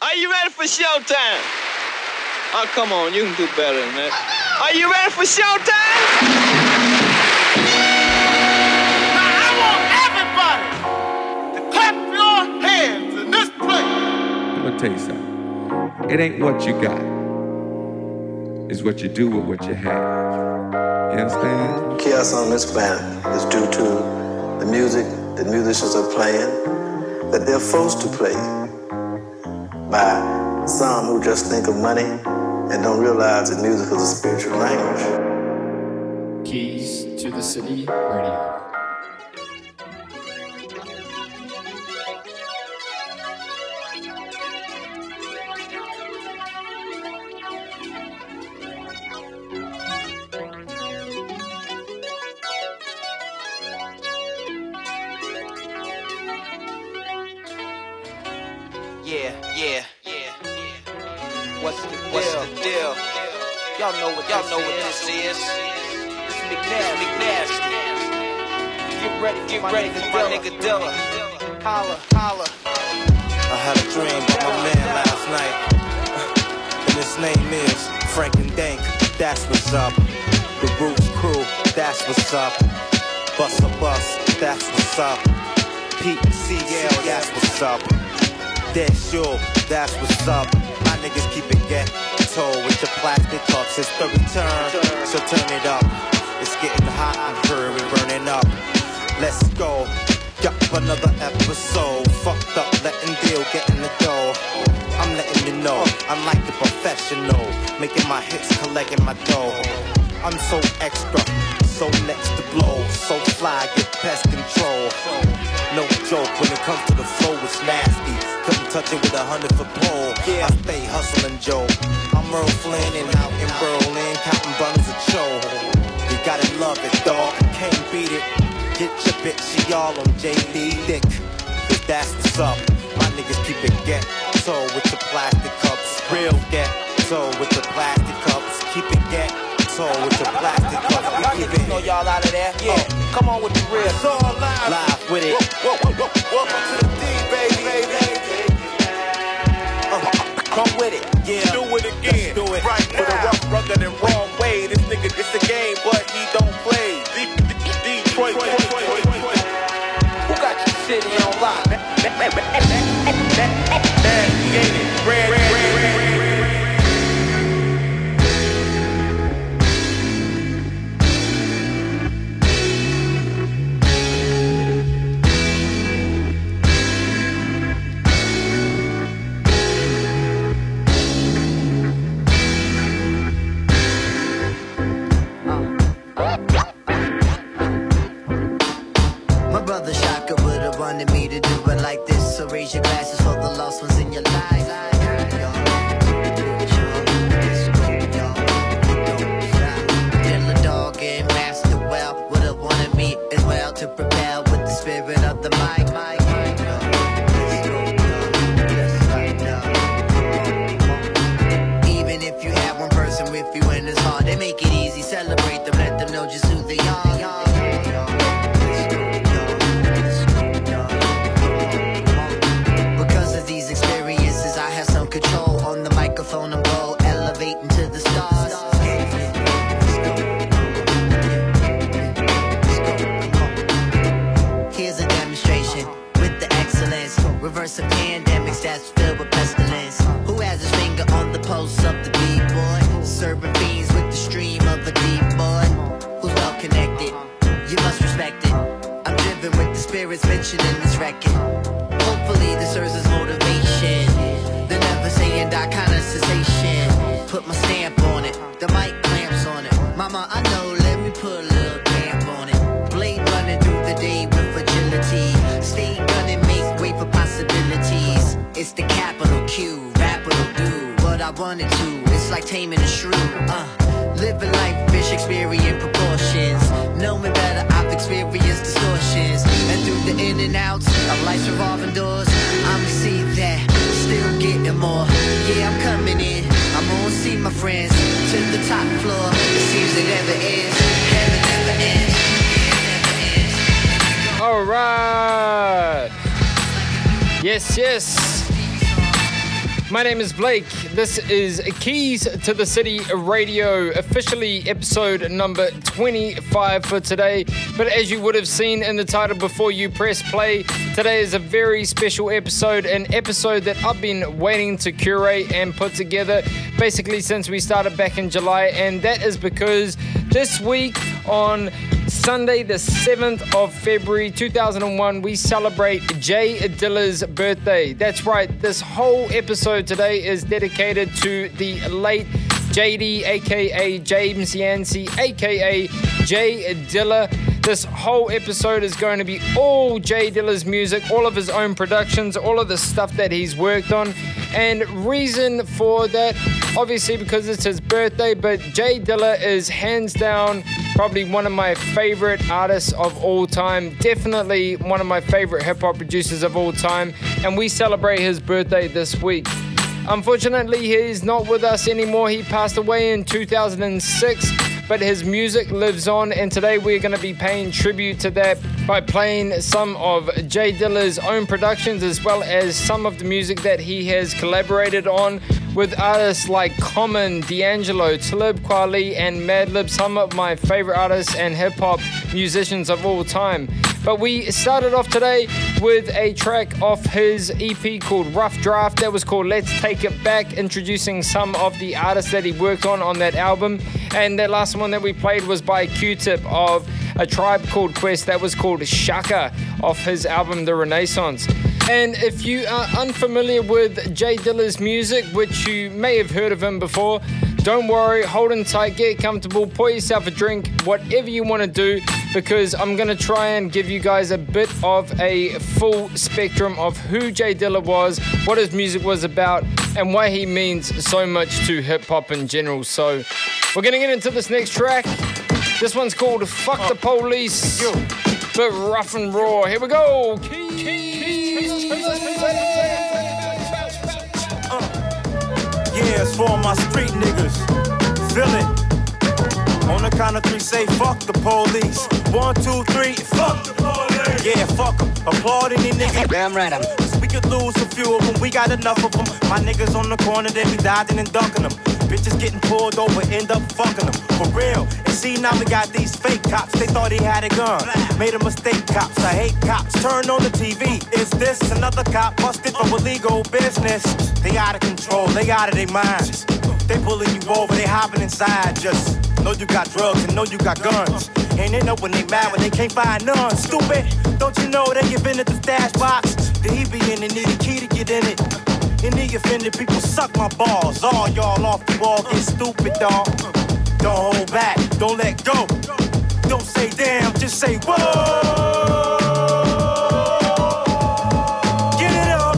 Are you ready for showtime? Oh, come on, you can do better than that. Are you ready for showtime? Now I want everybody to clap your hands in this place. I'm gonna tell you something. It ain't what you got. It's what you do with what you have. You understand? chaos on this planet is due to the music that musicians are playing that they're forced to play by some who just think of money and don't realize that music is a spiritual language. Keys to the City Radio. Get ready, get for my nigga Dilla. Holla, holla. I had a dream about my man last night. And his name is Frank and Dank. That's what's up. The Roots crew. That's what's up. Bust a bus. That's what's up. Pete and CL. That's what's up. Dead sure. That's what's up. My niggas keep it ghetto with your plastic cups. It's the return. So turn it up. It's getting hot and here we burning up. Let's go. Got another episode. Fucked up, letting deal, getting the dough. I'm letting you know, I'm like a professional. Making my hits, collecting my dough. I'm so extra, so next to blow. So fly, get pest control. No joke, when it comes to the flow, it's nasty. Couldn't touch it with a hundred foot pole. I stay hustling, Joe. I'm Errol Flynn and out in Berlin, counting bundles of Joe. You gotta love it, dog. Can't beat it. Get your bitch, she all on JD Dick. Cause that's what's up. My niggas keep it ghetto with the plastic cups. Real ghetto with the plastic cups. Keep it ghetto with the plastic cups. Y'all We keep niggas it know y'all out of there. Yeah, come on with the real. It's all live. Live with it. Welcome to the D, baby. Uh, come with it. Yeah. Do it again. Let's do it. Right with a rough, rugged, and wrong way. This nigga, it's a game, but he don't play. D- D- Detroit. Who like this. So raise your glasses excellence. Of pandemics that's filled with pestilence. Who has his finger on the pulse of the B-boy? Serving fiends with the stream of a deep boy. Who's well connected? You must respect it. I'm driven with the spirits mentioned in this record. Wanted to. It's like taming a shrew. Uh, living life, fish experience proportions. Knowing better, I've experienced distortions. And through the in and outs of life's revolving doors, I'ma see that still getting more. Yeah, I'm coming in. I'm gonna see my friends to the top floor. It seems it never ends. Heaven never ends. All right. Yes, yes. My name is Blake. This is Keys to the City Radio, officially episode number 25 for today. But as you would have seen in the title before you press play, today is a very special episode, an episode that I've been waiting to curate and put together basically since we started back in July. And that is because this week on Sunday, the 7th of February 2001, we celebrate Jay Dilla's birthday. That's right, this whole episode today is dedicated to the late JD, aka James Yancey, aka Jay Dilla. This whole episode is going to be all Jay Dilla's music, all of his own productions, all of the stuff that he's worked on. And reason for that, obviously, because it's his birthday, but Jay Dilla is hands down probably one of my favorite artists of all time. Definitely one of my favorite hip hop producers of all time. And we celebrate his birthday this week. Unfortunately, he's not with us anymore. He passed away in 2006 but his music lives on, and today we're going to be paying tribute to that by playing some of Jay Dilla's own productions as well as some of the music that he has collaborated on with artists like Common, D'Angelo, Talib Kweli, and Madlib, some of my favorite artists and hip hop musicians of all time. But we started off today with a track off his EP called Rough Draft that was called Let's Take It Back, introducing some of the artists that he worked on on that album. And the last one that we played was by Q Tip of a tribe called Quest that was called Shaka off his album The Renaissance. And if you are unfamiliar with Jay Dilla's music, which you may have heard of him before, don't worry, hold on tight, get comfortable, pour yourself a drink, whatever you want to do, because I'm going to try and give you guys a bit of a full spectrum of who Jay Dilla was, what his music was about, and why he means so much to hip hop in general. So, we're going to get into this next track. This one's called Fuck the Police, but rough and raw. Here we go. Yeah, it's for my street niggas. Feel it. On the count of three, say fuck the police. One, two, three, fuck the police. Yeah, fuck them. Applaud any nigga. Damn right, I'm. We could lose a few of them, we got enough of them. My niggas on the corner, they be dodging and ducking them. Bitches getting pulled over, end up fucking them. For real. And see, now we got these fake cops. They thought he had a gun. Made a mistake, cops. I hate cops. Turn on the TV. Is this another cop busted for illegal business? They out of control, they out of their minds. They pulling you over, they hopping inside. Just know you got drugs and know you got guns. And they know when they mad when they can't find none. Stupid, don't you know they give in at the stash box? Then he be in and need a key to get in it. Any offended people suck my balls. All y'all off the wall get stupid, dog. Don't hold back, don't let go. Don't say damn, just say whoa. Get it up,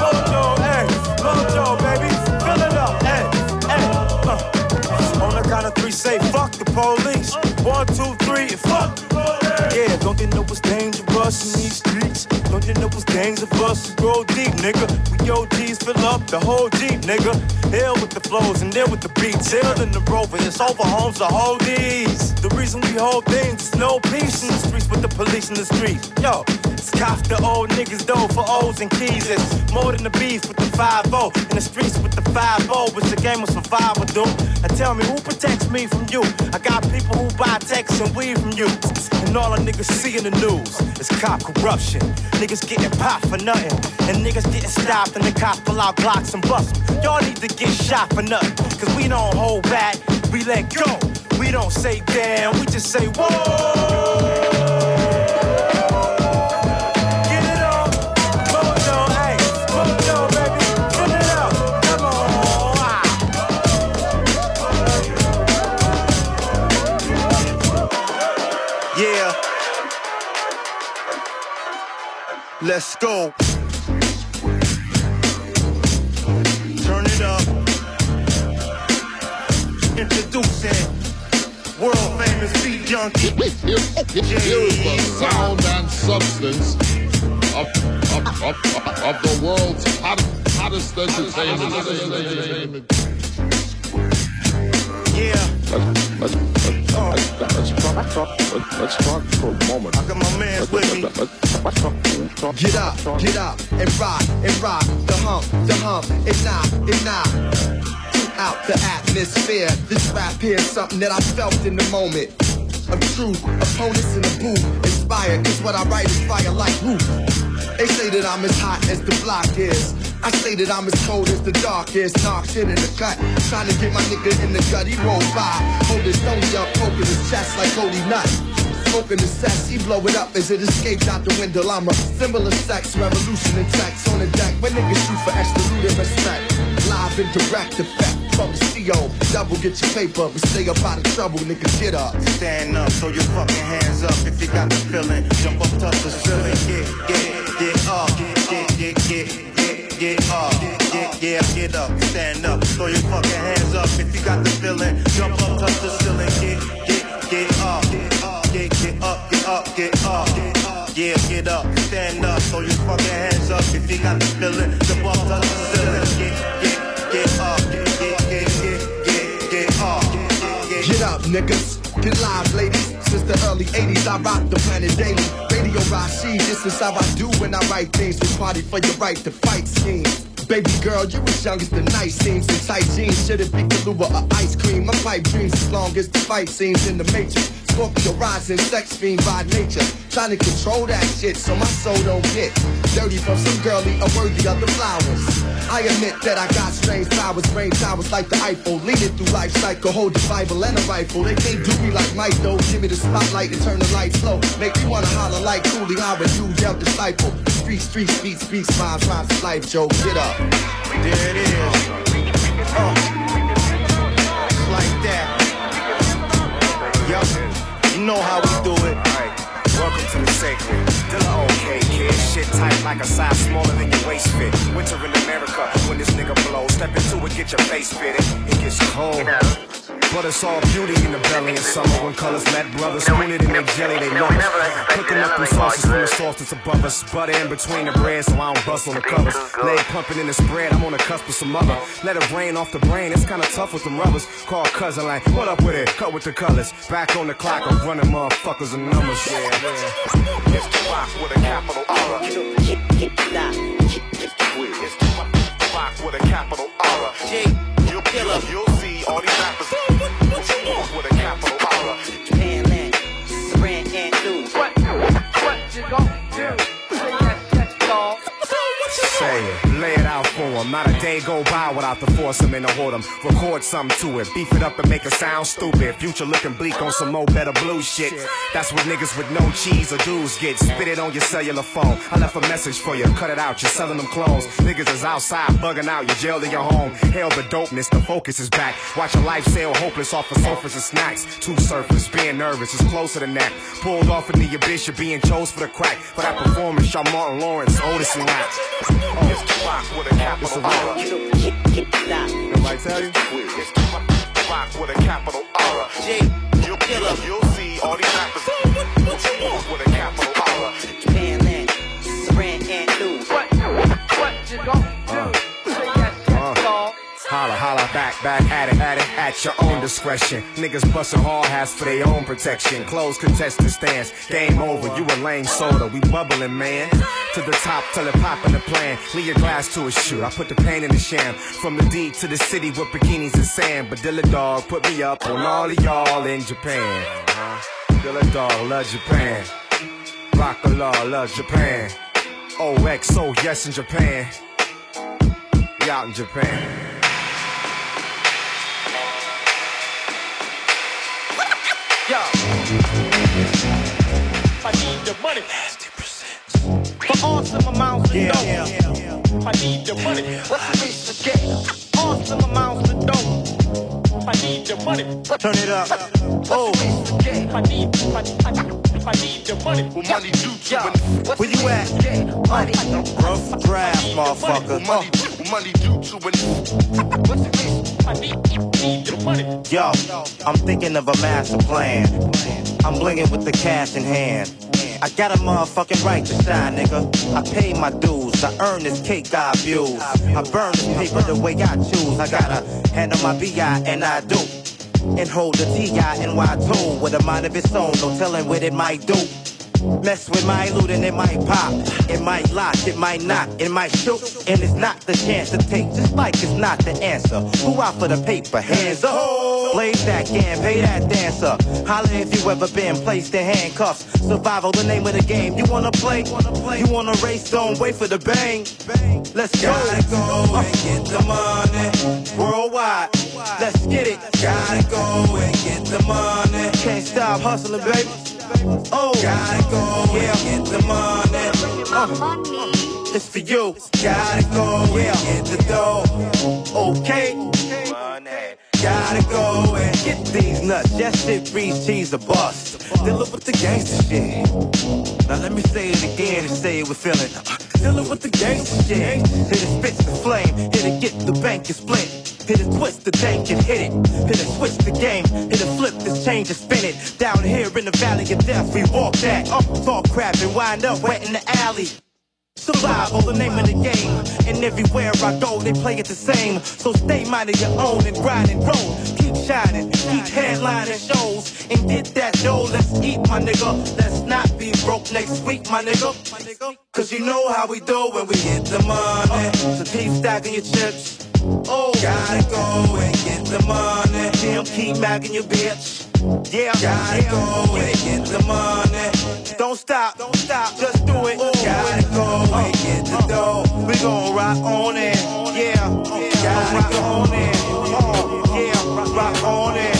Mojo, hey, Mojo, baby, fill it up, hey, hey. Uh. On the count of three, say fuck the police. One, two, three, fuck the police. Yeah, don't you know it's dangerous in these streets? Don't you know it's gangs of us grow deep, nigga? We OGs fill up the whole Jeep, nigga. Hell with the flows and there with the beats. Hell in the rover, it's over homes to hold these. The reason we hold things is no peace in the streets with the police in the streets. Yo, it's cops the old niggas though for O's and keys. It's more than the beef with the 5 In the streets with the 5 It's a game of survival, dude. Now tell me who protects me from you? I got people who buy texts and weed from you. And all the niggas see in the news is cop corruption. Niggas getting popped for nothing. And niggas getting stopped and the cops pull out blocks and bust 'em. Y'all need to get shot for nothing. Cause we don't hold back, we let go. We don't say damn, we just say whoa. Get Let's go. Turn it up. Introducing world famous beat junkie. Here is the sound and substance of, of, of, of the world's hot, hottest entertainment. Yeah. Let's, let's, talk, let's, talk for a moment. I got my man's with me. Get up, get up, and rock, and rock, the hump, the hump, and knock, and knock. Out the atmosphere. This rap here's something that I felt in the moment. Of true opponents in the booth. Inspired, cause what I write is fire like roof. They say that I'm as hot as the block is. I say that I'm as cold as the dark is. Knock shit in the cut. Trying to get my nigga in the gut. He rolled by. Hold his nose up, poking his chest like Cody Nut. Smoking the sex, he blow it up as it escapes out the window. I'm a symbol of sex, revolution and sex on the deck. When niggas shoot for extra loot and respect. Live and direct effect. Fuck the CO, double get your paper, but stay up out of trouble, nigga. Get up. Stand up, throw your fucking hands up if you got the feeling. Jump up, touch the ceiling. Get, get, get up. Get, get, get, get, up. Get, yeah, get up. Stand up, throw your fucking hands up if you got the feeling. Jump up, touch the ceiling. Get, get, get up. Get, get up, get up, get up. Yeah, get up, stand up, throw your fucking hands up if you got the feeling. Jump up, touch the ceiling. Get, get, get up. Get, get, get, get, get up. Get up, niggas. Get live, ladies. Since the early 80s, I rock the planet daily. Radio Rashid, this is how I do when I write things. We party for your right to fight schemes. Baby girl, you as young as the night seems in tight jeans. Should've picked Kahlua or ice cream. My pipe dreams as long as the fight scenes in the matrix. Scorpio rising, sex fiend by nature. Trying to control that shit so my soul don't get dirty from some girlie unworthy of the flowers. I admit that I got strange powers, brain towers like the Eiffel. Leading through life cycle, hold the Bible and a rifle. They can't do me like Mike though. Give me the spotlight and turn the lights low. Make me wanna holler like Cooley Howard, you dealt disciple. Street, street, speaks, speaks, rhymes, rhymes, life, Joe, get up. There it is. It's like that. Yup, you know how we do it. To the sacred. Dilla okay, kid. Shit tight like a size smaller than your waist fit. Winter in America, when this nigga blows. Step into it, get your face fitted. It gets cold. But it's all beauty in the belly in summer when colors met brothers. Spoon it in their jelly, they love us. Cooking up them sauces from the softest above us. Butter in between the bread so I don't bust on the covers. Leg pumping in the spread, I'm on the cusp of some other. Let it rain off the brain, it's kinda tough with them rubbers. Call cousin like, what up with it? Cut with the colors. Back on the clock, I'm running motherfuckers and numbers. Yeah, yeah. It's the rock with a capital R. It's the rock with a capital R. You'll see all these rappers with a capital Not a day go by without the force foursome and the hoard'em. Record something to it, beef it up and make it sound stupid. Future looking bleak on some more better blue shit. That's what niggas with no cheese or dues get. Spit it on your cellular phone. I left a message for you, cut it out, you're selling them clones. Niggas is outside bugging out, You're jailed in your home. Hell the dopeness, the focus is back. Watch your life sail hopeless off of sofas and snacks. Two surface, being nervous is closer than that. Pulled off in the abyss, you're being chose for the crack. For that performance, y'all Martin Lawrence, Otis and rap. Oh, it's the rock with a capital R. Everybody tell you? It's the rock with a capital R. You'll, you'll, you'll see all these rappers with a capital R. Panland, Saran and News. What, what you gon' do? Holla, holla, back, back at it, at it, at your own discretion. Niggas busting hard hats for their own protection. Close contestant stance, game over. You a lame soda, we bubbling, man. To the top, till it pop in the plan. Leave your glass to a shoot, I put the pain in the sham. From the D to the city with bikinis and sand. But Dilla Dog put me up on all of y'all in Japan. Dilla Dog love Japan. Rockalaw love Japan. OXO, yes in Japan. Out in Japan. I need the money. For awesome amounts of dough. I need the money. What's the least to get? Awesome amounts of dough. I need the money. Turn it up. Oh. I need, I, I, I need the money. What money do to an Where you at? Money. Rough draft, motherfucker. Money, do to an What's the least? I. Yo, I'm thinking of a master plan. I'm blinging with the cash in hand. I got a motherfucking right to shine, nigga. I pay my dues. I earn this cake, got views. I burn this paper the way I choose. I gotta handle my BI and I do. and hold the T-I-N-Y tone with a mind of its own. No telling what it might do. Mess with my loot and it might pop. It might lock, it might not, it might shoot. And it's not the chance to take, just like it's not the answer. Who out for the paper? Hands up. Blaze that can, pay that dancer. Holla if you ever been placed in handcuffs. Survival, the name of the game. You wanna play? You wanna race? Don't wait for the bang. Let's go. Gotta go uh. and get the money. Worldwide. Let's get it. Gotta go and get the money. Can't stop hustling, baby. Oh, gotta go yeah. get the money. Uh, it's for you. Gotta go yeah. get the dough. Okay. Money. Gotta go and get these nuts. That shit breeds cheese a bust. Dealing with the gangster shit. Now let me say it again and say it with feeling. Dealing with the gangster shit. Hit it spits the flame. Hit it get the bank and split. Hit it twist the tank and hit it. Hit it switch the game. Hit it flip this change and spin it. Down here in the valley of death, we walk that. Up, talk crap and wind up wet in the alley. Survival, the name of the game. And everywhere I go, they play it the same. So stay minded your own and grind and roll. Keep shining, keep headlining shows. And get that dough, let's eat, my nigga. Let's not be broke next week, my nigga. Cause you know how we do when we get the money. So keep stacking your chips. Oh, gotta go and get the money. Jim, keep magging your bitch. Yeah, gotta go and get the money. Don't stop, don't stop, just do it. Gotta go uh, and get the uh, dough. We gon' rock on it. Yeah, gotta rock on it. Oh, yeah, rock on it.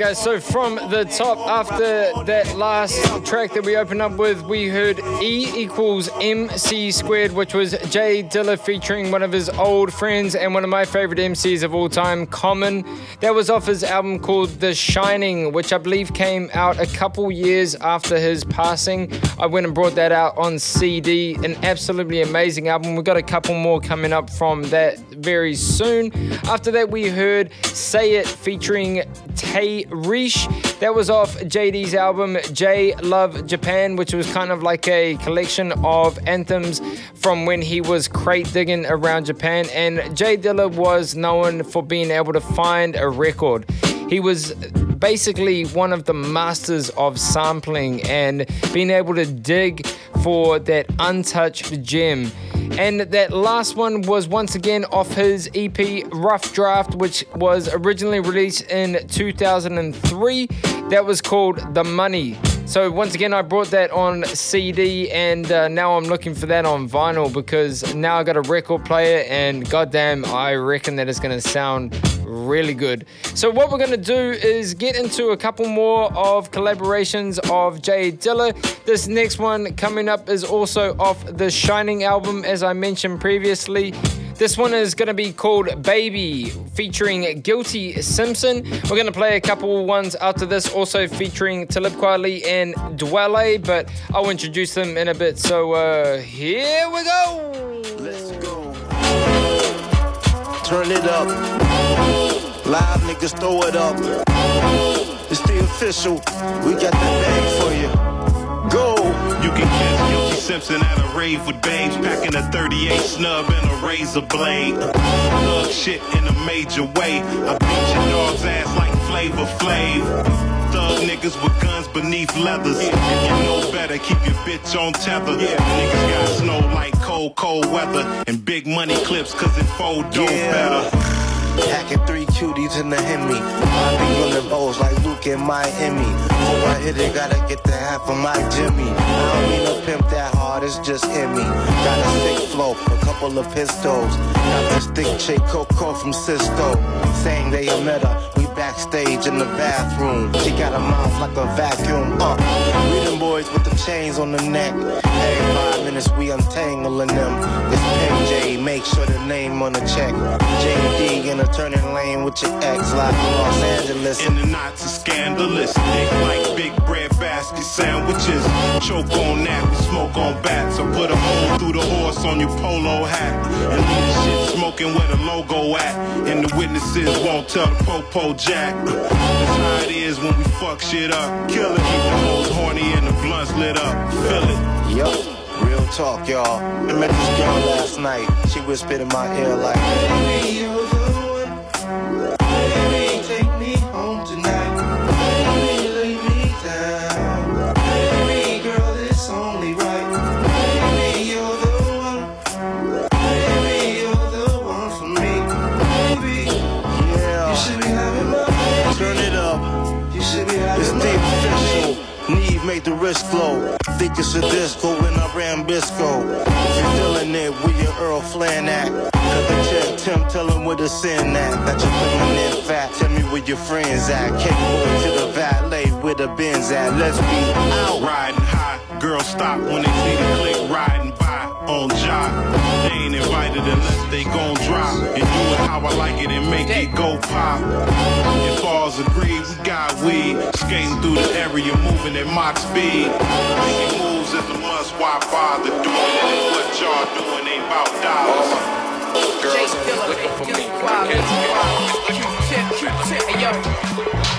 Guys. So from the top, after that last track that we opened up with, we heard E equals MC squared, which was Jay Dilla featuring one of his old friends and one of my favorite MCs of all time, Common. That was off his album called The Shining, which I believe came out a couple years after his passing. I went and brought that out on CD. An absolutely amazing album. We've got a couple more coming up from that very soon. After that, we heard Say It featuring Tay Rish. That was off JD's album Jay Love Japan, which was kind of like a collection of anthems from when he was crate digging around Japan. And Jay Dilla was known for being able to find a record. He was basically one of the masters of sampling and being able to dig for that untouched gem. And that last one was once again off his EP Rough Draft, which was originally released in 2003. That was called The Money. So once again, I brought that on CD, and uh, now I'm looking for that on vinyl because now I got a record player, and goddamn, I reckon that it's gonna sound really good. So what we're gonna do is get into a couple more of collaborations of Jay Dilla. This next one coming up is also off the Shining album, as I mentioned previously. This one is going to be called Baby, featuring Guilty Simpson. We're going to play a couple ones after this, also featuring Talib Kweli and Dwele, but I'll introduce them in a bit. So uh, here we go. Let's go. Turn it up. Live niggas throw it up. It's the official. We got the bag for you. Go. You can catch Guilty Simpson at a rave with babes, packing a 38 snub and a razor blade. Love shit in a major way. I beat your dog's ass like Flavor Flav. Thug niggas with guns beneath leathers. You know better, keep your bitch on tether. Niggas got snow like cold, cold weather. And big money clips, cause it fold do better. Hacking three cuties in the Hemi. I be on the O's like Luke in Miami. Before I hit it, gotta get the half of my Jimmy. I don't mean to pimp that hard, it's just in me. Got a sick flow, a couple of pistols. Got this thick chick Coco from Cisco. Saying they a met her. We backstage in the bathroom. She got a mouth like a vacuum. Uh, them boys with the chains on the neck. Every five minutes we untangling them. It's PJ, make sure the name on the check. JD in a turning lane with your ex, like in Los Angeles. And the knots are scandalous. Thick like big bread basket sandwiches. Choke on that, we smoke on bats. I put a hole through the horse on your polo hat. And leave shit smoking where the logo at. And the witnesses won't tell the popo jack. That's how it is when we fuck shit up. Kill it, the hoes horny and the blunts lit up. Feel it. Yup talk, y'all. I met this girl last night. She whispered in my ear like, Baby, you. Baby, take me home tonight. Baby, lay me down. Baby, girl, it's only right. Baby, you're the one. Baby, you're the one for me. Baby, yeah. Turn it up. It's official. Need make the wrist flow. Think it's a disco when I ram Bisco. If feeling it, where your Earl Flan at? Cause the chick Tim, tell him where the sin at. That you're feminine fat. Tell me where your friends at. Capable to the valet, where the Benz at. Let's be out. Riding high, girls stop when they see the click riding by on job. They ain't invited unless they gon' drop and do it how I like it and make it go pop. If all's agreed, we got weed. Skating through the area, moving at Mach speed. Making moves is a must. Why bother doing it? And what y'all doing ain't about dollars. Girls looking for me. Hey yo,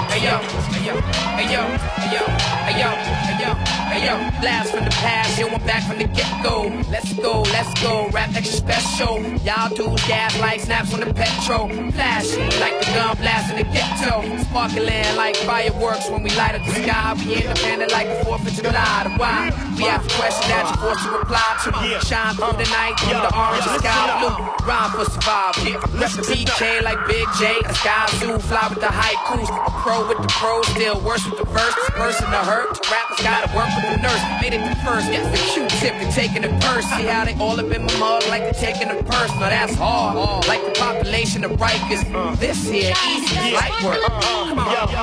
hey yo, hey yo, hey yo, hey yo, hey yo, hey yo, hey yo. Blast from the past, yo, I'm back from the get go. Let's go, let's go, rap extra special. Y'all dudes gas like snaps on the petrol. Flashing like the gun blast in the ghetto. Sparkling like fireworks when we light up the sky. We independent like the 4th of July. The why? We have a question that you're forced to reply to. Shine through the night, through the orange and sky blue. Rhyme for survival. Rep the PK like Big J. A sky zoo, fly with the haikus. A pro with the pros, still worse with the verse. Person to hurt. Rappers gotta work with the nurse. Made it the first. Yes, the Q-tip and taking the purse. See how they all up in my mug like they're taking the purse. Now that's hard. Like the population of Rikers. This here easy, light work. Come on, come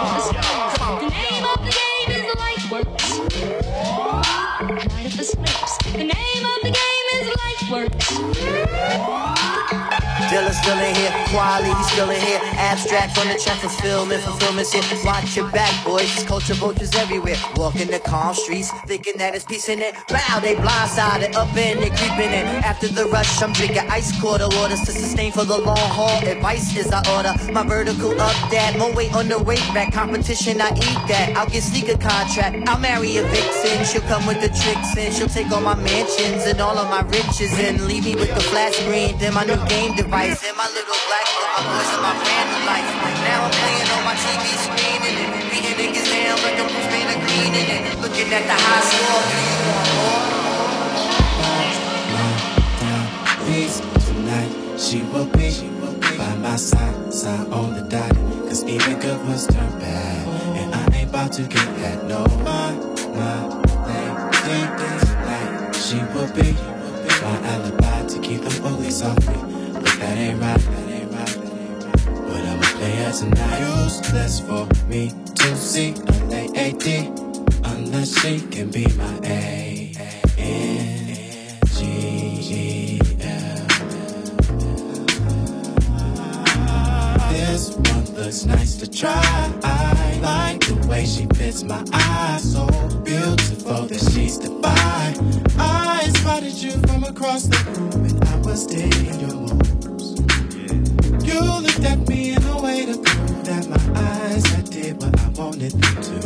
on. The name of the game is light works. Night of the slips. The name of the game is light works. Dilla's still in here, quality still in here. Abstract on the track, fulfillment, fulfillment's here. Watch your back, boys. There's culture vultures everywhere. Walking the calm streets, thinking that it's peace in it. Wow, they blindsided, up in it, creeping in. After the rush, I'm drinking ice quarter waters to sustain for the long haul. Advice is I order. My vertical up that, more weight on the weight rack. Competition, I eat that. I'll get sneaker contract. I'll marry a vixen. She'll come with the tricks and she'll take all my mansions and all of my riches and leave me with the flat screen. Then my new game device and my little black book, my boys and my new life. Now I'm playing on my TV screen and it, beating niggas down like the Bruce Banner green in it. Looking at the high score, do you want tonight, she will be, she will be by my side, side on the dot. Cause even good ones turn bad, and I ain't about to get that. No, my, my lady tonight, she will be my alibi to keep them police off me. That ain't right, that ain't right, that ain't right. But I'm a player tonight. Useless for me to see a lady unless she can be my A. N G L. This one looks nice to try. I like the way she fits my eyes. So beautiful that she's divine. I spotted you from across the room and I was digging your moves. You looked at me in a way to prove that my eyes had did what I wanted them to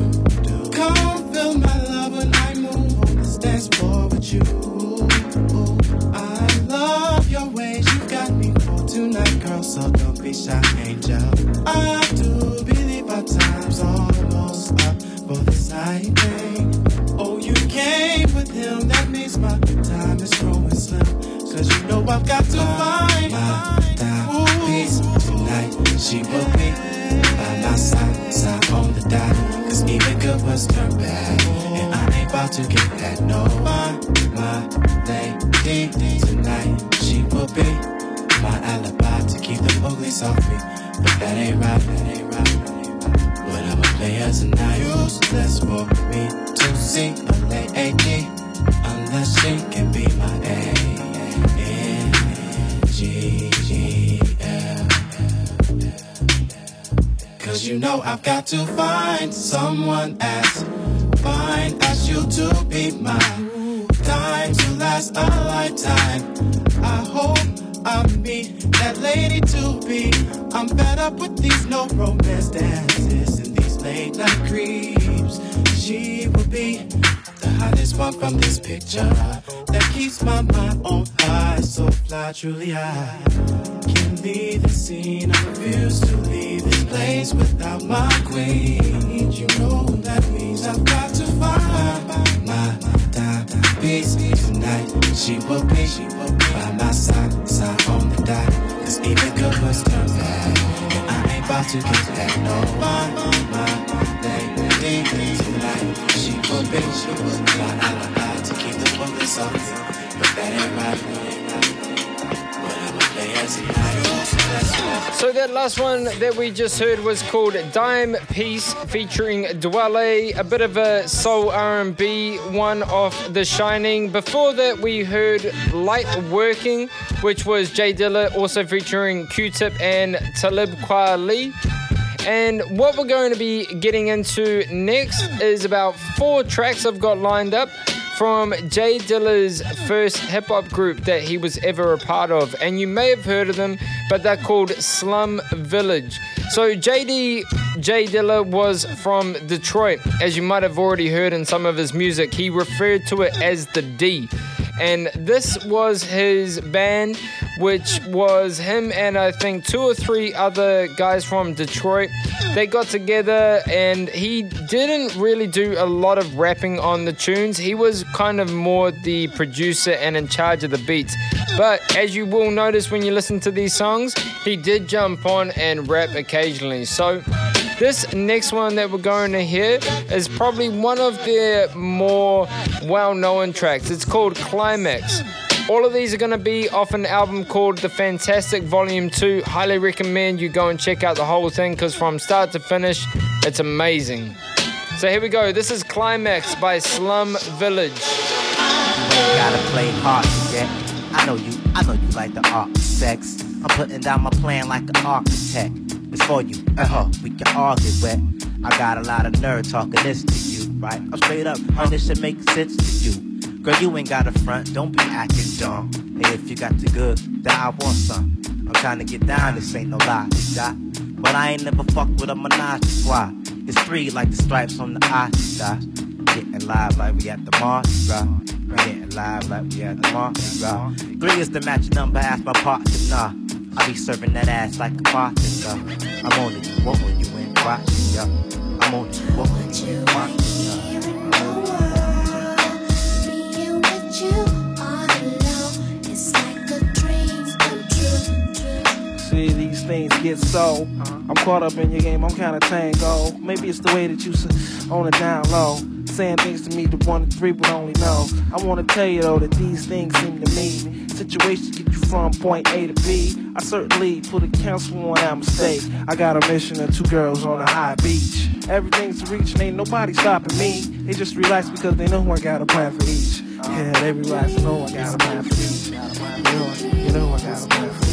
do. Come feel my love when I move this dance floor with you. I love your ways, you got me for tonight, girl. So don't be shy, angel. I do believe our time's almost up for this night. Oh, you came with him, that means my time is growing slim. Cause you know I've got to find she will be by my side, side on the dot. Cause even good ones turn bad. And I ain't about to get that. No, my, my lady tonight, she will be my alibi to keep the uglies off me. But that ain't right, that ain't right. But I'ma play her tonight. Useless for me to see a lady unless she can be my A. Cause you know I've got to find someone as fine as you to be mine. Time to last a lifetime. I hope I meet that lady to be. I'm fed up with these no romance dances and these late night creeps. She will be the hottest one from this picture keeps my mind on high. So fly, truly I can't leave the scene. I refuse to leave this place without my queen. You know that means I've got to find my time piece tonight. She will be, she will be by my side, side on the dot. Cause even good ones turn bad. And I ain't about to get that. No, my, my lady everything tonight. She a bitch, got alibi to keep the off you. But that ain't right, So that last one that we just heard was called Dime Piece featuring Dwele, a bit of a soul R&B one off The Shining. Before that we heard Light Working, which was Jay Dilla also featuring Q-Tip and Talib Kweli. And what we're going to be getting into next is about four tracks I've got lined up from Jay Dilla's first hip hop group that he was ever a part of. And you may have heard of them, but they're called Slum Village. So JD Jay Dilla was from Detroit. As you might have already heard in some of his music, he referred to it as the D. And this was his band, which was him and I think two or three other guys from Detroit. They got together and he didn't really do a lot of rapping on the tunes. He was kind of more the producer and in charge of the beats. But as you will notice when you listen to these songs, he did jump on and rap occasionally. So this next one that we're going to hear is probably one of their more well known tracks. It's called Climax. All of these are going to be off an album called The Fantastic Volume 2. Highly recommend you go and check out the whole thing because from start to finish, it's amazing. So here we go. This is Climax by Slum Village. Gotta play hard to get. I know you, I know you like the art sex. I'm putting down my plan like an architect. It's for you, uh huh, we can argue wet. I got a lot of nerve talking this to you, right? I'm straight up, how this should make sense to you. Girl, you ain't got a front, don't be acting dumb. Hey, if you got the good, then I want some. I'm trying to get down, this ain't no lie. But I ain't never fucked with a menage trois. It's three like the stripes on the eye. Getting live like we at the Mardi Gras. Getting live like we at the Mardi Gras. Three is the match number, ask my partner, nah. I be serving that ass like a bartender. I'm on it, what when you ain't watching, yeah. I'm on it, what when you ain't watching, See, these things get so. I'm caught up in your game, I'm kinda tango. Maybe it's the way that you s- on it down low. Saying things to me that one and three would only know. I wanna tell you though that these things seem to me. Situations get you from point A to B. I certainly put a counsel on that mistake. I got a mission of two girls on a high beach. Everything's reach and ain't nobody stopping me. They just relax because they know I got a plan for each. Yeah, they relax know I got a plan for each. You know, you know I got a plan for each.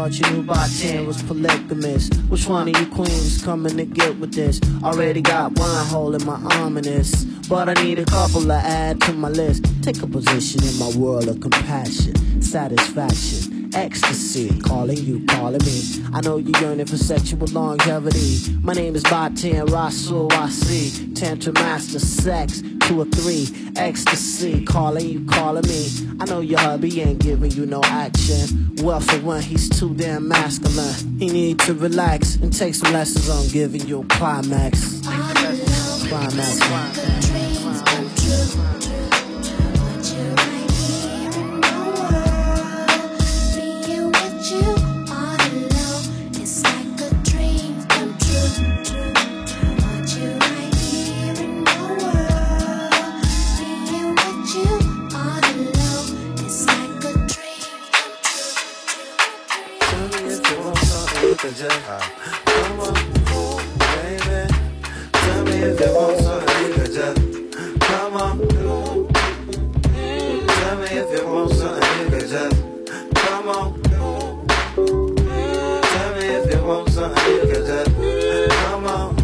Thought you knew Baatin was polygamous. Which one of you queens coming to get with this? Already got one hole in my arm in this. But I need a couple to add to my list. Take a position in my world of compassion, satisfaction, ecstasy. Calling you, calling me. I know you're yearning for sexual longevity. My name is Baatin Rasul Wasi. Tantra Master Sex, two or three. Ecstasy, calling you, calling me. I know your hubby ain't giving you no action. Well, for one, he's too damn masculine. He need to relax and take some lessons on giving you a climax. climax. Climax. Tell me if you won't son get come on tell me if you won't son get come on tell me if you won't son get come on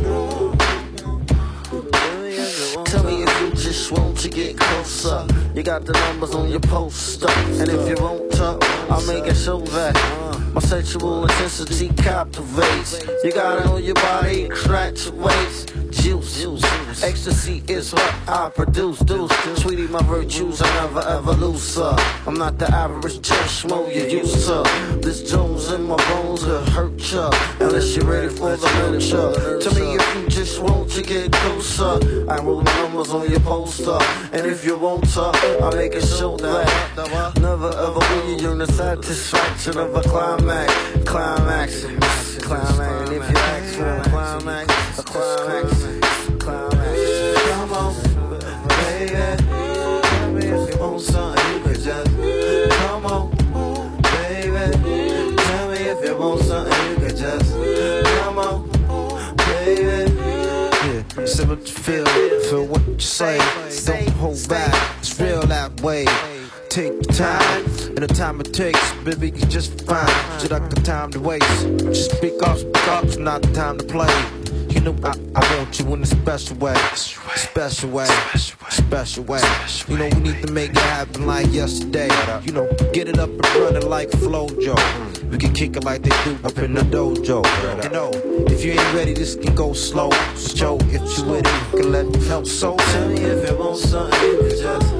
tell me if you just want to get closer. You got the numbers on your poster. And if you won't talk, I'll make it so that my sexual intensity captivates. You gotta know your body, crack your waist. Juice, Ecstasy is what I produce. Deuce, sweetie, my virtues I never ever lose. Sir. I'm not the average cheshmo you used to. This Jones in my bones will hurt ya. Unless you're ready for the nurture. To me, if you just want to get closer, I roll numbers on your poster. And if you want to, I'll make it show that never ever will you yearn the satisfaction of a climax. Climax, climax. If you ask for a climax, a climax. Say. Don't hold back, it's real that way. Take time, and the time it takes, baby, you just fine. Just like the time to waste. Just speak up, speak up, it's not the time to play. You know I, I want you in a special way, special way, special way. You know we need to make it happen like yesterday. You know, get it up and running like Flojo. We can kick it like they do up in the dojo. You know, if you ain't ready, this can go slow. So if you with it, you can let me know. So Tell me if you want something, you could just.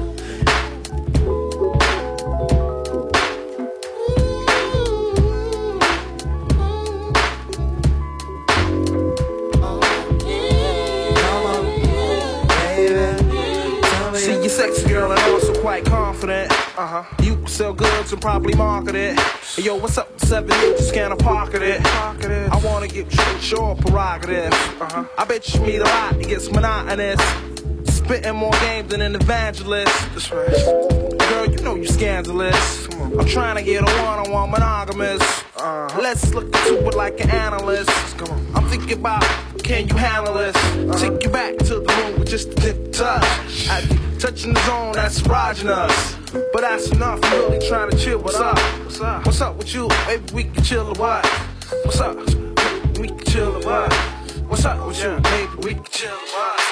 Sexy girl and also quite confident. Uh huh. You sell goods and probably market it. Hey, yo, what's up? Seven inches, can I pocket it? I wanna get your prerogative. Uh huh. I bet you meet a lot, it gets monotonous. Spitting more game than an evangelist. That's right. Girl, you know you scandalous. I'm trying to get a one-on-one monogamous. Uh-huh. Let's look into it like an analyst. Come on. I'm thinking about can you handle this? Take you back to the room with just a tip touch. I touching the zone that's erogenous. But that's enough, I'm really trying to chill. What's up? What's up What's up with you? Maybe we can chill or what? What's up? We can chill or what? What's up with you? Maybe we can chill or what?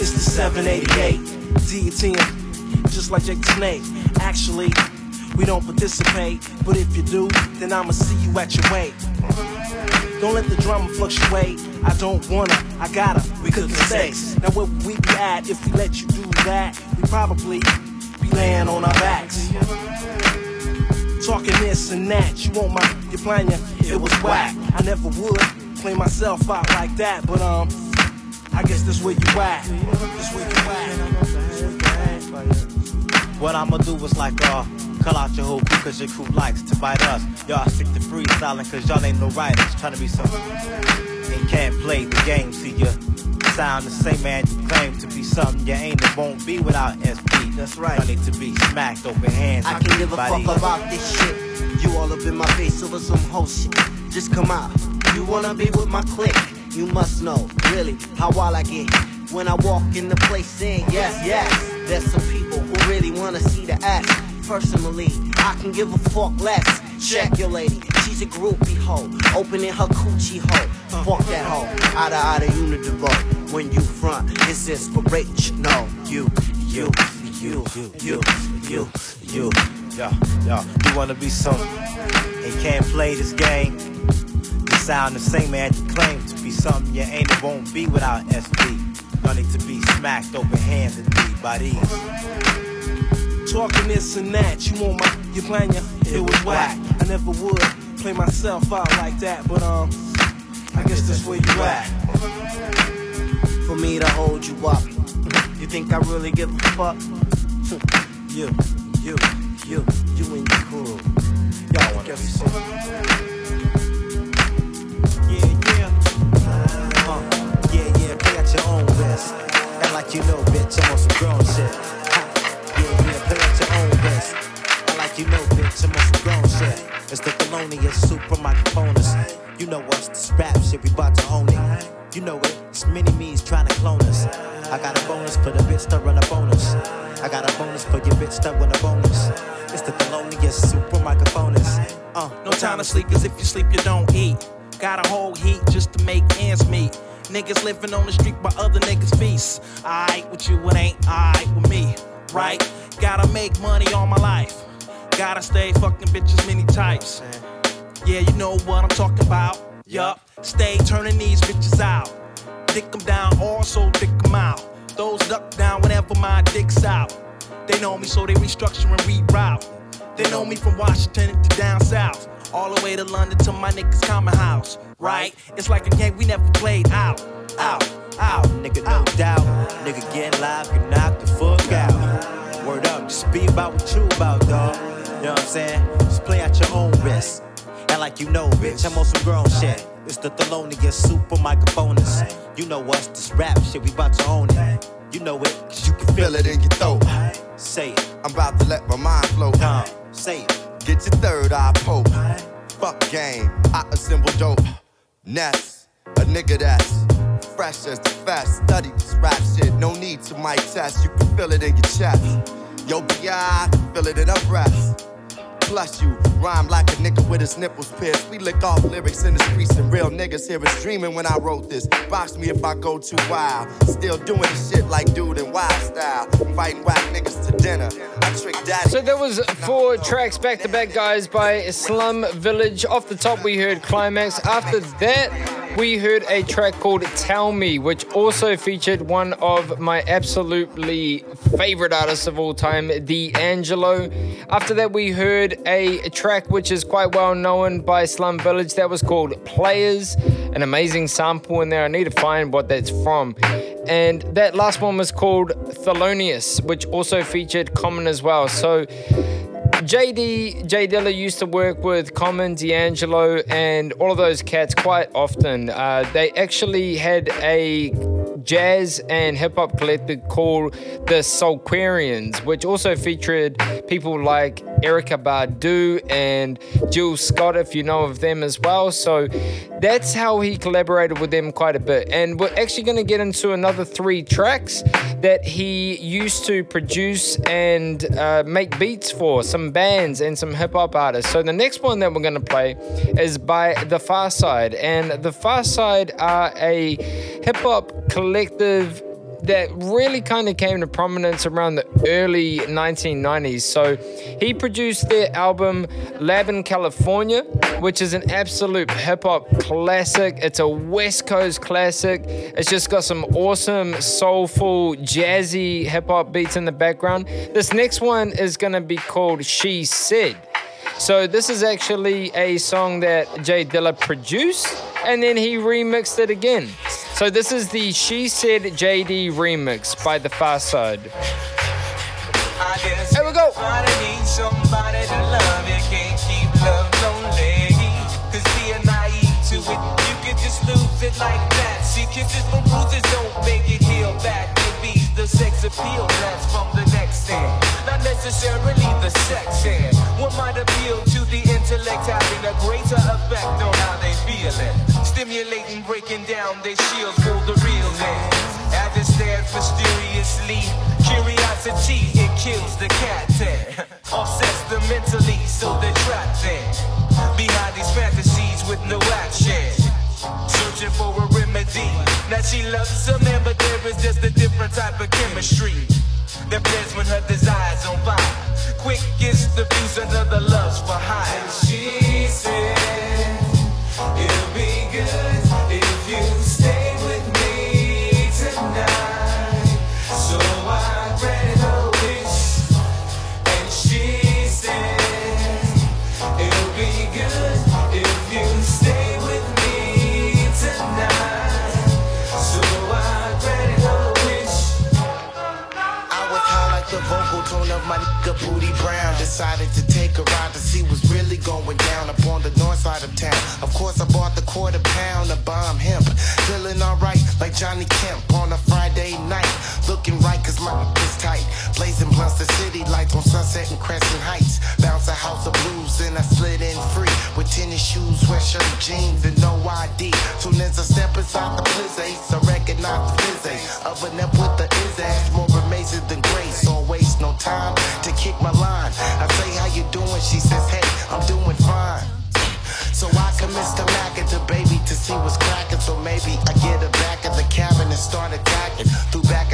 It's the 788 DTM, just like Jake the Snake. Actually, we don't participate, but if you do, then I'ma see you at your weight. Don't let the drama fluctuate. I don't wanna, I gotta. We cooking sex. Now where we be at if we let you do that? We probably be laying on our backs. Talking this and that, you want my, you're playing ya, it was whack. I never would play myself out like that, but um, I guess that's where you at. That's where you at. What I'ma do is like, uh, call out your whole crew cause your crew likes to fight us. Y'all stick to freestyling cause y'all ain't no writers. Trying to be some and can't play the game. See ya sound the same man you claim to be something you ain't and won't be without SP. That's right. I need to be smacked open hands. I can give a fuck about this shit. You all up in my face over some whole shit. Just come out. You wanna be with my clique? You must know, really, how wild I get. When I walk in the place saying yes, yes. There's some people who really wanna see the ass. Personally, I can give a fuck less. Check your lady, she's a groupie hoe. Opening her coochie hole. Fuck that hoe. Outta outta unidivo. When you front, it's inspirational. You, you, you, you, you, you, you. yo, yo, you wanna be some and can't play this game. You sound the same man you claim to be something you ain't and won't be without SP. Y'all need to be smacked open handed by these. Talking this and that, you want my, you playing ya, it was whack. I never would play myself out like that, but um, I guess that's where you at. For me to hold you up. You think I really give a fuck? you, you, you, you and your crew. Y'all wanna be so. Yeah, yeah. Uh, yeah, yeah, play at your own risk. And like you know, bitch, I'm on some grown shit. Some grown shit. It's the felonious super microphones. You know us, this rap shit, we bout to own it. You know it, it's mini me's trying to clone us. I got a bonus for the bitch that run a bonus. I got a bonus for your bitch that run a bonus. It's the felonious super microphones. Uh, No time to sleep, cause if you sleep, you don't eat. Got a whole heat just to make ends meet. Niggas living on the street by other niggas' feast. Alright with you, it ain't alright with me, right? Gotta make money all my life. Gotta stay fucking bitches many types. Yeah, you know what I'm talking about. Yup, stay turning these bitches out. Dick them down, also dick them out. Those duck down whenever my dick's out. They know me, so they restructure and reroute. They know me from Washington to down south. All the way to London to my niggas' common house. Right? It's like a game we never played out. Out, out. Nigga, no doubt. Nigga getting live, get knocked the fuck out. Word up, just be about what you about, dog. You know what I'm saying? Just play at your own risk. And like you know, bitch, I'm on some grown shit. It's the Thelonious super microphonist. You know us, this rap shit, we about to own it. You know it, cause you can Feel it in your throat. Say it. I'm about to let my mind flow. Come, say it. Get your third eye poke. Fuck game, I assemble dope. Ness, a nigga that's fresh as the fast. Study this rap shit, no need to mic test. You can feel it in your chest. Yo, BI, feel it in her breast. Plus you rhyme like a nigga with his nipples pierced. We lick off lyrics in the streets and real niggas hear us dreaming when I wrote this. Box me if I go too wild. Still doing the shit like dude in wild style. Inviting whack niggas to dinner. I trick daddy. So there was four tracks back to back, guys, by Slum Village. Off the top, we heard Climax. After that, we heard a track called Tell Me, which also featured one of my absolutely favorite artists of all time, The D'Angelo. After that, we heard a track which is quite well known by Slum Village that was called Players. An amazing sample in there. I need to find what that's from. And that last one was called Thelonious, which also featured Common as well. So JD, J Dilla used to work with Common, D'Angelo, and all of those cats quite often. Uh, they actually had a jazz and hip hop collective called the Soulquarians, which also featured people like Erykah Badu and Jill Scott, if you know of them as well. So that's how he collaborated with them quite a bit. And we're actually going to get into another three tracks that he used to produce and uh, make beats for some bands and some hip hop artists. So the next one that we're going to play is by The Pharcyde. And The Pharcyde are a hip hop collective that really kind of came to prominence around the early 1990s. So he produced their album Lab in California, which is an absolute hip hop classic. It's a West Coast classic. It's just got some awesome, soulful, jazzy hip hop beats in the background. This next one is going to be called She Said. So this is actually a song that J Dilla produced and then he remixed it again. So this is the She Said JD remix by The Pharcyde. Here we go. it, it kisses from bruises don't make it heal back. Maybe the sex appeal that's from the end. Not necessarily the sex end. What might appeal to the intellect having a greater effect on how they feeling. Stimulating, breaking down their shields for the real names. As it stands mysteriously, curiosity, it kills the cat then. Offsets them mentally, so they're trapped in. Behind these fantasies with no action. Searching for a remedy. Now she loves a man, but there is just a different type of chemistry. That blends when her desire's on fire. Quick gets the fuse another love's for hire. She said, Decided to take a ride to see what's really going down up on the north side of town. Of course, I bought the quarter pound of bomb hemp. Feeling alright like Johnny Kemp on a Friday night. Looking right cause my is tight. Blazing blunts the city lights on Sunset and Crescent Heights. Bounce a house of blues and I slid in free. With tennis shoes, sweatshirt, jeans, and no ID. Soon as I step inside the Blizzace, I recognize the Fizzy. Oven up with the is ass, more amazing than grace. Don't waste no time to kick my line.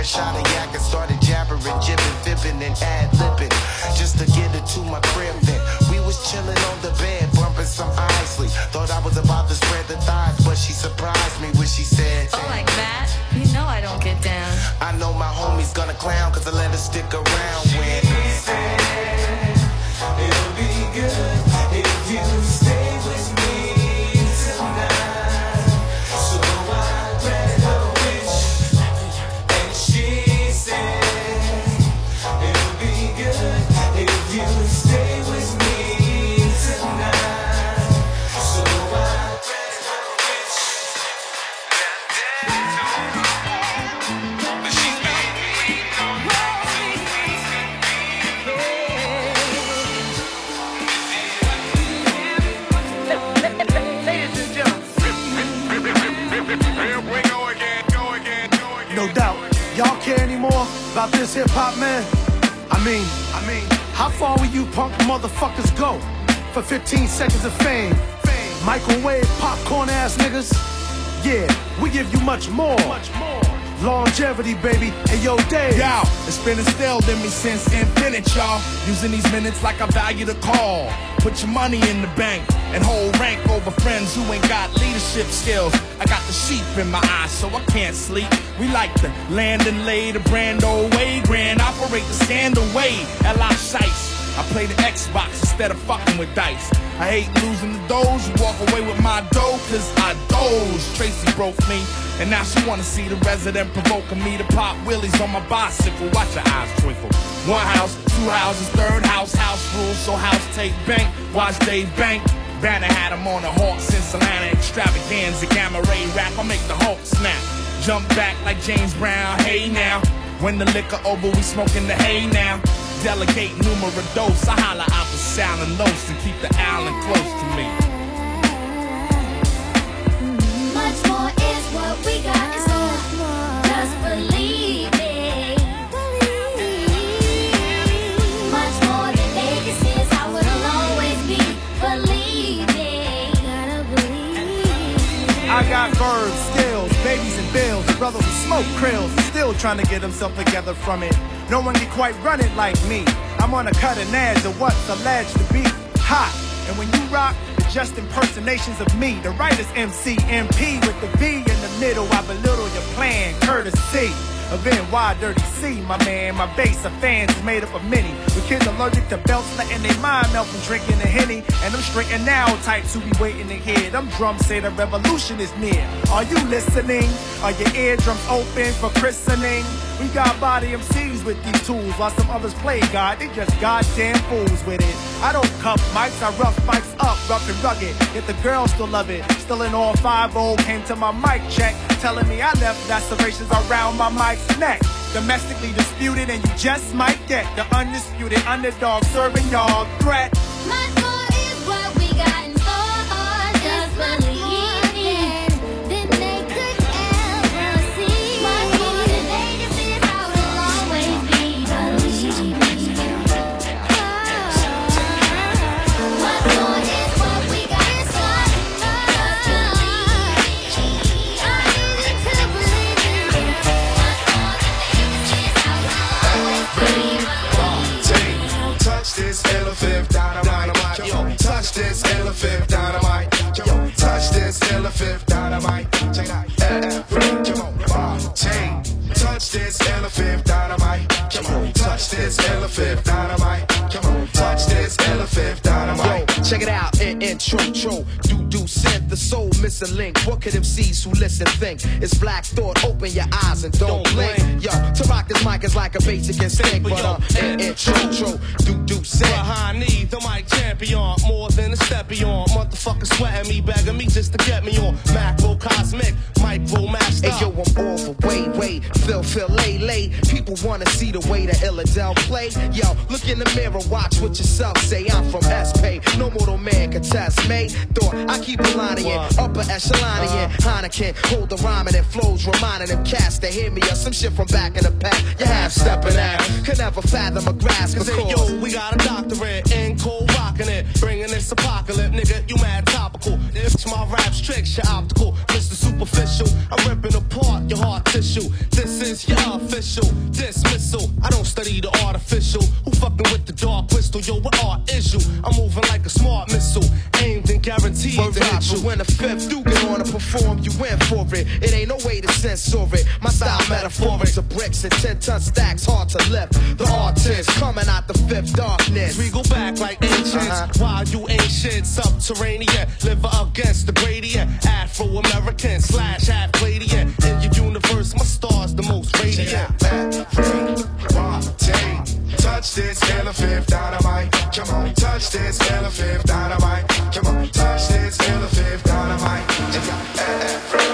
Threw back a yak and started jabbering, jibbing, fibbing, and ad libbing. Just to get her to to my crib then. We was chilling on the bed, bumping some isley. Thought I was about to spread the thighs, but she surprised me when she said, Oh, like that? You know I don't get down. I know my homie's gonna clown, cause I let her stick around when. She said, It'll be good if you stay about this hip hop, man? I mean, I mean, how far will you punk motherfuckers go for 15 seconds of fame? Microwave popcorn ass niggas? Yeah, we give you much more. Longevity, baby. Hey, yo, Dave. Yo, it's been instilled in me since infinite, y'all. Using these minutes like I value the call. Put your money in the bank and hold rank over friends who ain't got leadership skills. I got the sheep in my eyes, so I can't sleep. We like to land and lay the brand old way, grand operate the scandal way. L.I. Shice. I play the Xbox instead of fucking with dice. I hate losing the doors, walk away with my dough, cause I doze. Tracy broke me, and now she wanna see the resident provoking me to pop willies on my bicycle. Watch your eyes twinkle. One house, two houses, third house, house rules, so house take bank. Watch Dave Bank. Banner had him on a hawk since Atlanta extravaganza, gamma ray rap. I make the Hulk snap. Jump back like James Brown, hey now. When the liquor over, we smoking the hay now. Delegate numero dos. I holla out the sound and los and keep the island close to me. Much more is what we got in store. Just believe it. Much more than Vegas is how it'll always be. Believe it. Gotta believe. I got verbs, skills, babies and bills. Brother who smoke krills, still trying to get himself together from it. No one can quite run it like me. I'm on a cutting edge of what's alleged to be hot. And when you rock, it's just impersonations of me. The writer's MC, MP with the V in the middle. I belittle your plan, courtesy. Of NY Dirty C, my man, my base of fans is made up of many. With kids allergic to belts, letting their mind melt from drinking the henny. And them straight and now types who be waiting to hear. Them drums say the revolution is near. Are you listening? Are your eardrums open for christening? We got body MCs with these tools, while some others play God. They just goddamn fools with it. I don't cuff mics, I rough mics up, rough and rugged. Yet the girls still love it. Still in all five old came to my mic check, telling me I left lacerations around my mic's neck. Domestically disputed, and you just might get the undisputed underdog serving y'all threat. Upper echelon in. Heineken, uh-huh. hold the rhyming and it flows, reminding them cats to hear me or some shit from back in the past. You half stepping out, could never fathom a grasp. Cause of hey, course. yo, we got a doctorate in cold rocking it, bringing this apocalypse, nigga. You mad censor it. My style metaphoric of bricks and 10 ton stacks, hard to lift. The artist coming out the fifth darkness. We go back like ancients. Uh-huh. While you ancient, subterranean, live against the gradient. Afro American slash half. In your universe, my star's the most radiant. Touch this elephant dynamite. Come on, touch this elephant dynamite. Come on, touch this elephant dynamite.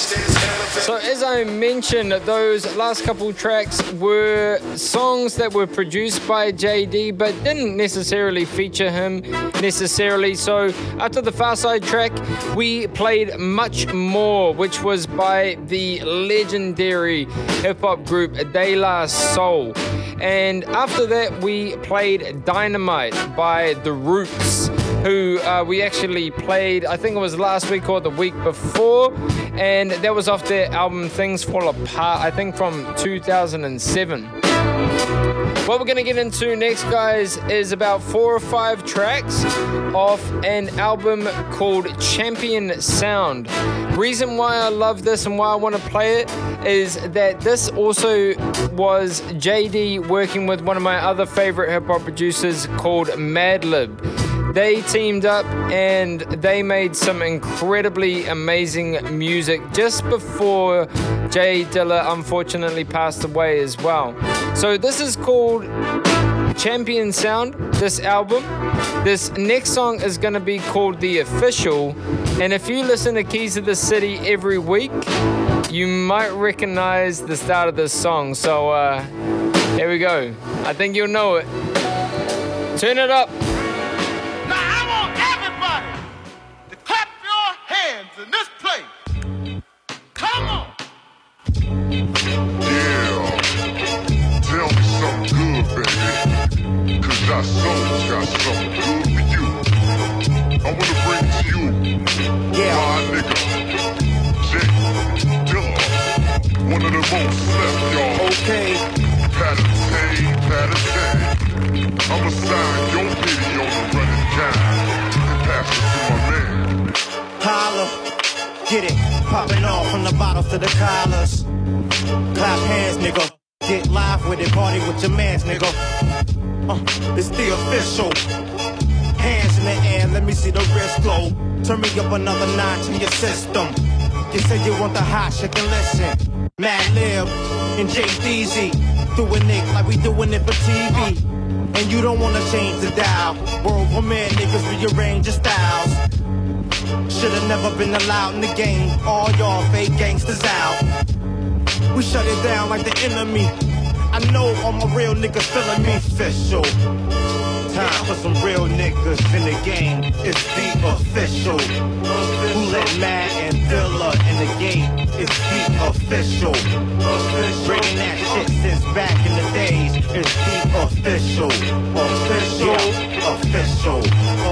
So, as I mentioned, those last couple tracks were songs that were produced by JD but didn't necessarily feature him necessarily. So, after the Pharcyde track, we played Much More, which was by the legendary hip hop group De La Soul. And after that, we played Dynamite by The Roots, who uh, we actually played, I think it was last week or the week before. And that was off their album Things Fall Apart, I think from 2007. What we're gonna get into next, guys, is about four or five tracks off an album called Champion Sound. Reason why I love this and why I want to play it is that this also was JD working with one of my other favorite hip hop producers called Madlib. They teamed up and they made some incredibly amazing music just before J Dilla unfortunately passed away as well. So this is called Champion Sound, this album. This next song is going to be called The Official. And if you listen to Keys of the City every week, you might recognize the start of this song. So uh, here we go. I think you'll know it. Turn it up. In this place. Come on. Yeah. Tell me something good, baby. Cause that soul's got something good for you. I wanna bring to you yeah. my nigga, J Dilla. One of the most slept, y'all. Okay. Patty, patty, I'ma sign your video on the running guy get it, popping off from the bottles to the collars. Clap hands, nigga. Get live with it, party with your mans, nigga. Uh, it's the official. Hands in the air, let me see the wrist glow. Turn me up another notch in your system. You say you want the hot shit, then listen. Madlib and Deezy. Doing it like we doing it for TV. And you don't wanna change the dial. World premiere niggas rearrange your styles. Should've never been allowed in the game. All y'all fake gangsters out. We shut it down like the enemy. I know all my real niggas feeling me official. Time for some real niggas in the game. It's the official. Who let Matt and Dilla in the game? It's the official. Bringing that shit since back in the days. It's the official. Official. Official.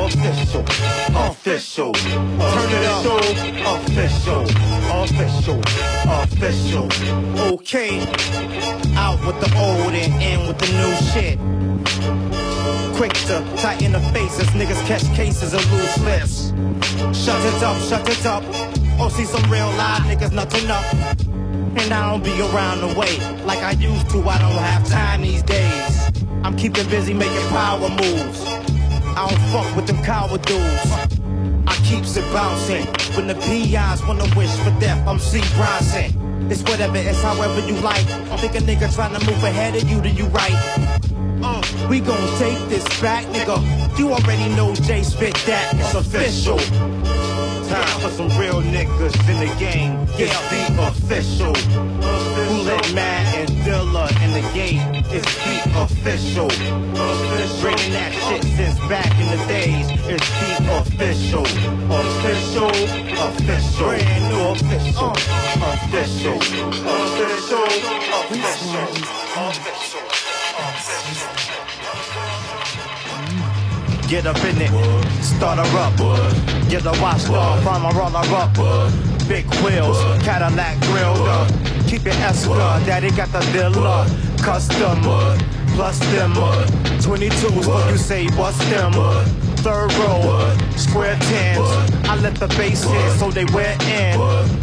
Official. Official. Turn it up. Official. Official. Official. Okay. Out with the old and in with the new shit. Quick to tighten the faces, niggas catch cases of loose lips. Shut it up, shut it up. Oh, see some real live niggas nothing up. And I don't be around the way like I used to. I don't have time these days. I'm keeping busy making power moves. I don't fuck with them coward dudes. I keeps it bouncing. When the PIs wanna wish for death, I'm C. Bronson. It's whatever, it's however you like. I think a nigga trying to move ahead of you, do you right? Uh, we gon' take this back, nigga. You already know Jay spit that. It's official. Time for some real niggas in the game. It's the official. Who let Matt and Dilla in the game? It's the official. Bringing that shit since back in the days. It's the official. Official. Official. Brand new official. Official. Official. Official. Official. Get up in it, start her up. Get a watch star from a roller up. Big wheels, Cadillac grilled up. Keep your Esca, daddy got the Dilla. Custom, plus them. 22s, what you say, bust them. third row, square tens. I let the bass hit so they went in.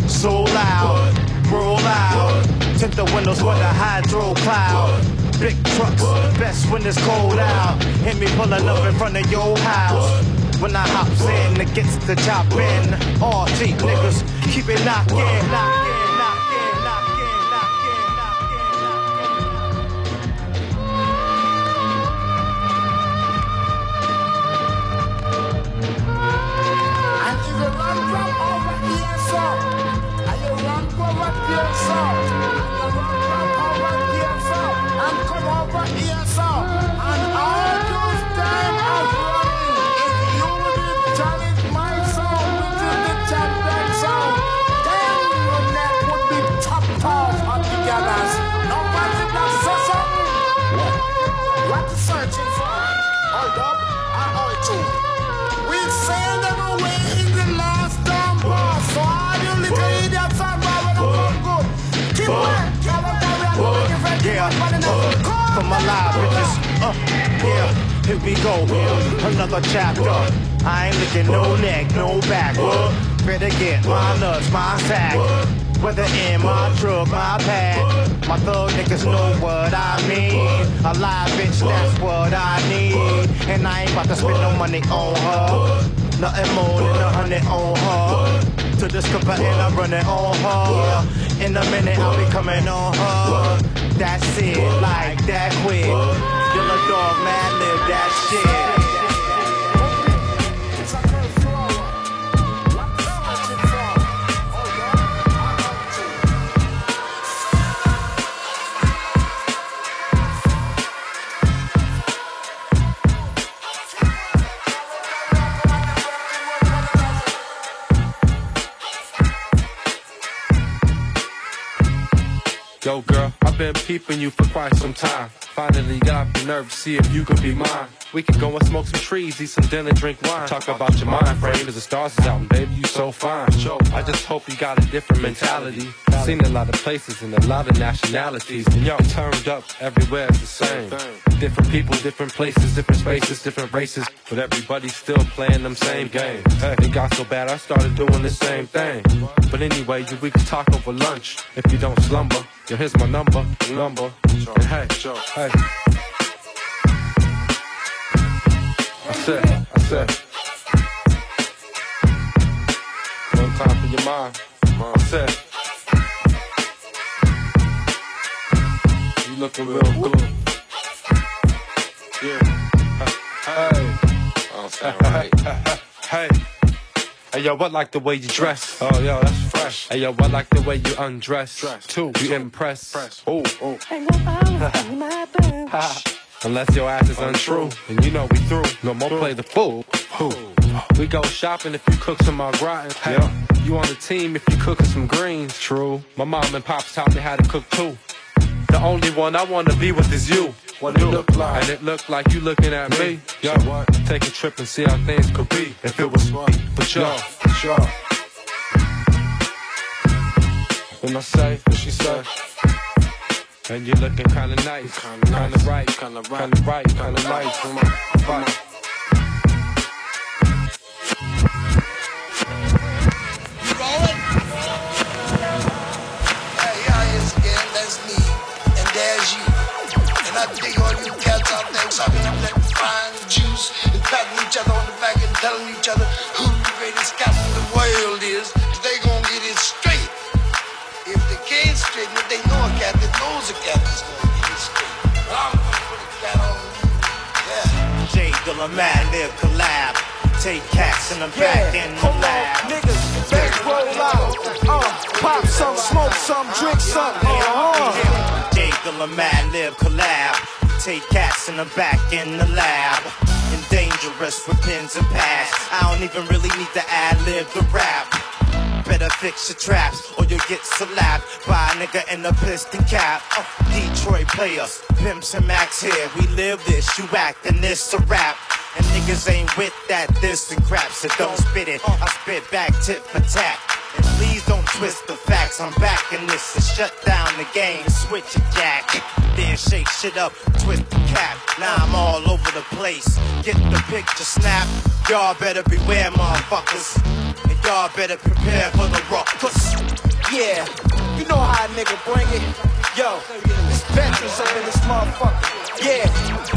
So loud, roll out. Tint the windows with a hydro cloud. Big trucks, best when it's cold out. Hit me pulling up in front of your house. When I hops in, it gets the job in. All cheap niggas, keep it knocked in, here we go. Another chapter. I ain't looking no neck, no back. Better get my nuts, my sack. Whether in my truck, my pad. My thug niggas know what I mean. A live bitch, that's what I need. And I ain't about to spend no money on her. Nothing more than a hundred on her. To discover and I'm running on her. In a minute, I'll be coming on her. That's it, like that quick. Still a dog, that shit. Yo, girl, I've been peeping you for quite some time. Finally got the nerve to see if you could be mine. We could go and smoke some trees, eat some dinner, drink wine. Talk about your mind frame, cause the stars is out, and baby, you so fine. I just hope you got a different mentality. Seen a lot of places and a lot of nationalities. And y'all turned up, everywhere the same. Different people, different places, different spaces, different races. But everybody's still playing them same games. Hey, it got so bad, I started doing the same thing. But anyway, we can talk over lunch if you don't slumber. Yo, here's my number, number. And hey, hey. Said, I said. One time for your mind. I said. You looking real good. Yeah. Hey. don't sound right. hey. Hey yo, I like the way you dress. Oh yo, that's fresh. Hey yo, I like the way you undress. Dress. Too. You impress. Oh, oh. Unless your ass is untrue, and you know we through. No more play the fool. Who? We go shopping if you cook some gratin. Hey, you on the team if you cooking some greens. True. My mom and pops taught me how to cook too. The only one I wanna be with is you. What it look like? And it looked like you looking at me. Yo, take a trip and see how things could be if it was me. But yo, sure. When I say, what she say? And you're looking kinda nice, kinda right, kinda right, kinda right, kinda nice. Come on, right. Hey, y'all is again, that's me, and there's you. And I dig all you cats out there talking up that fine juice and patting each other on the back and telling each other who the greatest cat in the world is. They gonna get it straight. If they can't straighten it, they know a cat that knows a cat that's gonna get it straight. But I'm gonna put a cat on you. Jay Dilla Mad collab. Take cats in the back in the lab. Niggas, let's roll out. Uh, pop some, smoke some, drink some. Uh-huh. Jay Dilla Madlib collab. Take cats in the back in the lab. And dangerous with pins and pads. I don't even really need to ad lib the rap. Better fix your traps or you'll get slapped by a nigga in a piston cap. Uh, Detroit players, pimps and max here. We live this, you act, and this a rap. And niggas ain't with that this and crap, so don't spit it. I spit back tip for tat. And please don't twist the facts. I'm back in this to shut down the game. Switch a jack, then shake shit up, twist the cap. Now I'm all over the place. Get the picture snap. Y'all better beware, motherfuckers. And y'all better prepare for the ruckus. Yeah, you know how a nigga bring it. Yo, this veterans up in this motherfucker. Yeah,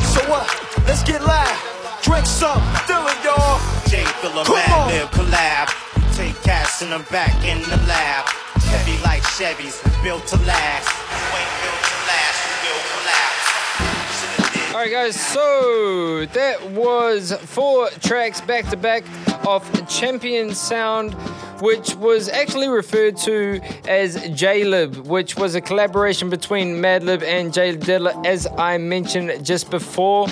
so what? Let's get live. Drink some, Dylan, y'all. J. Philip Mad. Lib collab. Take cash in them back in the lab. Heavy like Chevys, built to last. You built to last, you will collapse. All right, guys. So that was four tracks back to back of Champion Sound, which was actually referred to as Jaylib, which was a collaboration between Madlib and J Dilla, as I mentioned just before.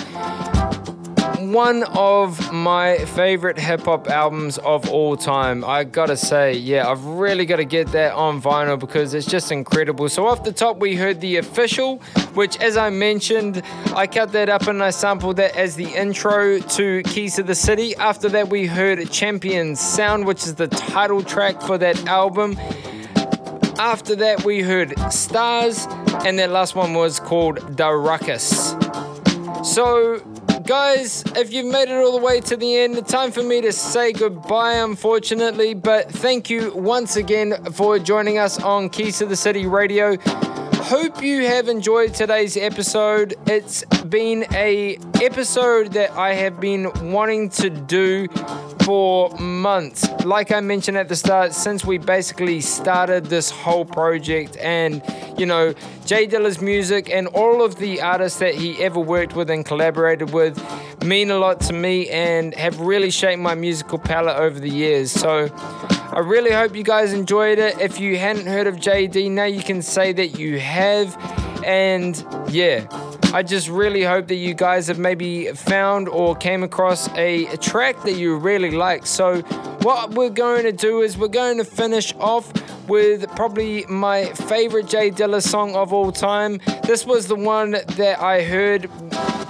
One of my favorite hip hop albums of all time. I gotta say, yeah, I've really gotta get that on vinyl because it's just incredible. So, off the top, we heard the official, which, as I mentioned, I cut that up and I sampled that as the intro to Keys to the City. After that, we heard Champions Sound, which is the title track for that album. After that, we heard Starz, and that last one was called The Ruckus. So, guys, if you've made it all the way to the end, time for me to say goodbye, unfortunately. But thank you once again for joining us on Keys to the City Radio. Hope you have enjoyed today's episode. It's been a episode that I have been wanting to do for months. Like I mentioned at the start, since we basically started this whole project, and you know, J Dilla's music and all of the artists that he ever worked with and collaborated with mean a lot to me and have really shaped my musical palette over the years. So I really hope you guys enjoyed it. If you hadn't heard of JD, now you can say that you have. And yeah, I just really hope that you guys have maybe found or came across a, a track that you really like. So, what we're going to do is we're going to finish off with probably my favorite J Dilla song of all time. This was the one that I heard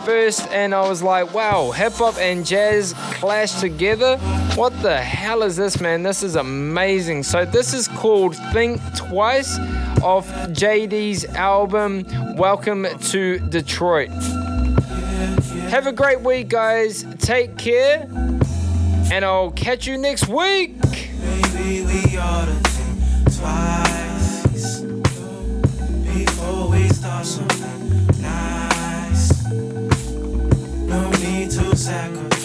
first, and I was like, wow, hip hop and jazz clash together. What the hell is this, man? This is amazing. So, this is called Think Twice off JD's album Welcome to Detroit. Have a great week, guys. Take care, and I'll catch you next week. We ought to before we start something nice. No need to sacrifice.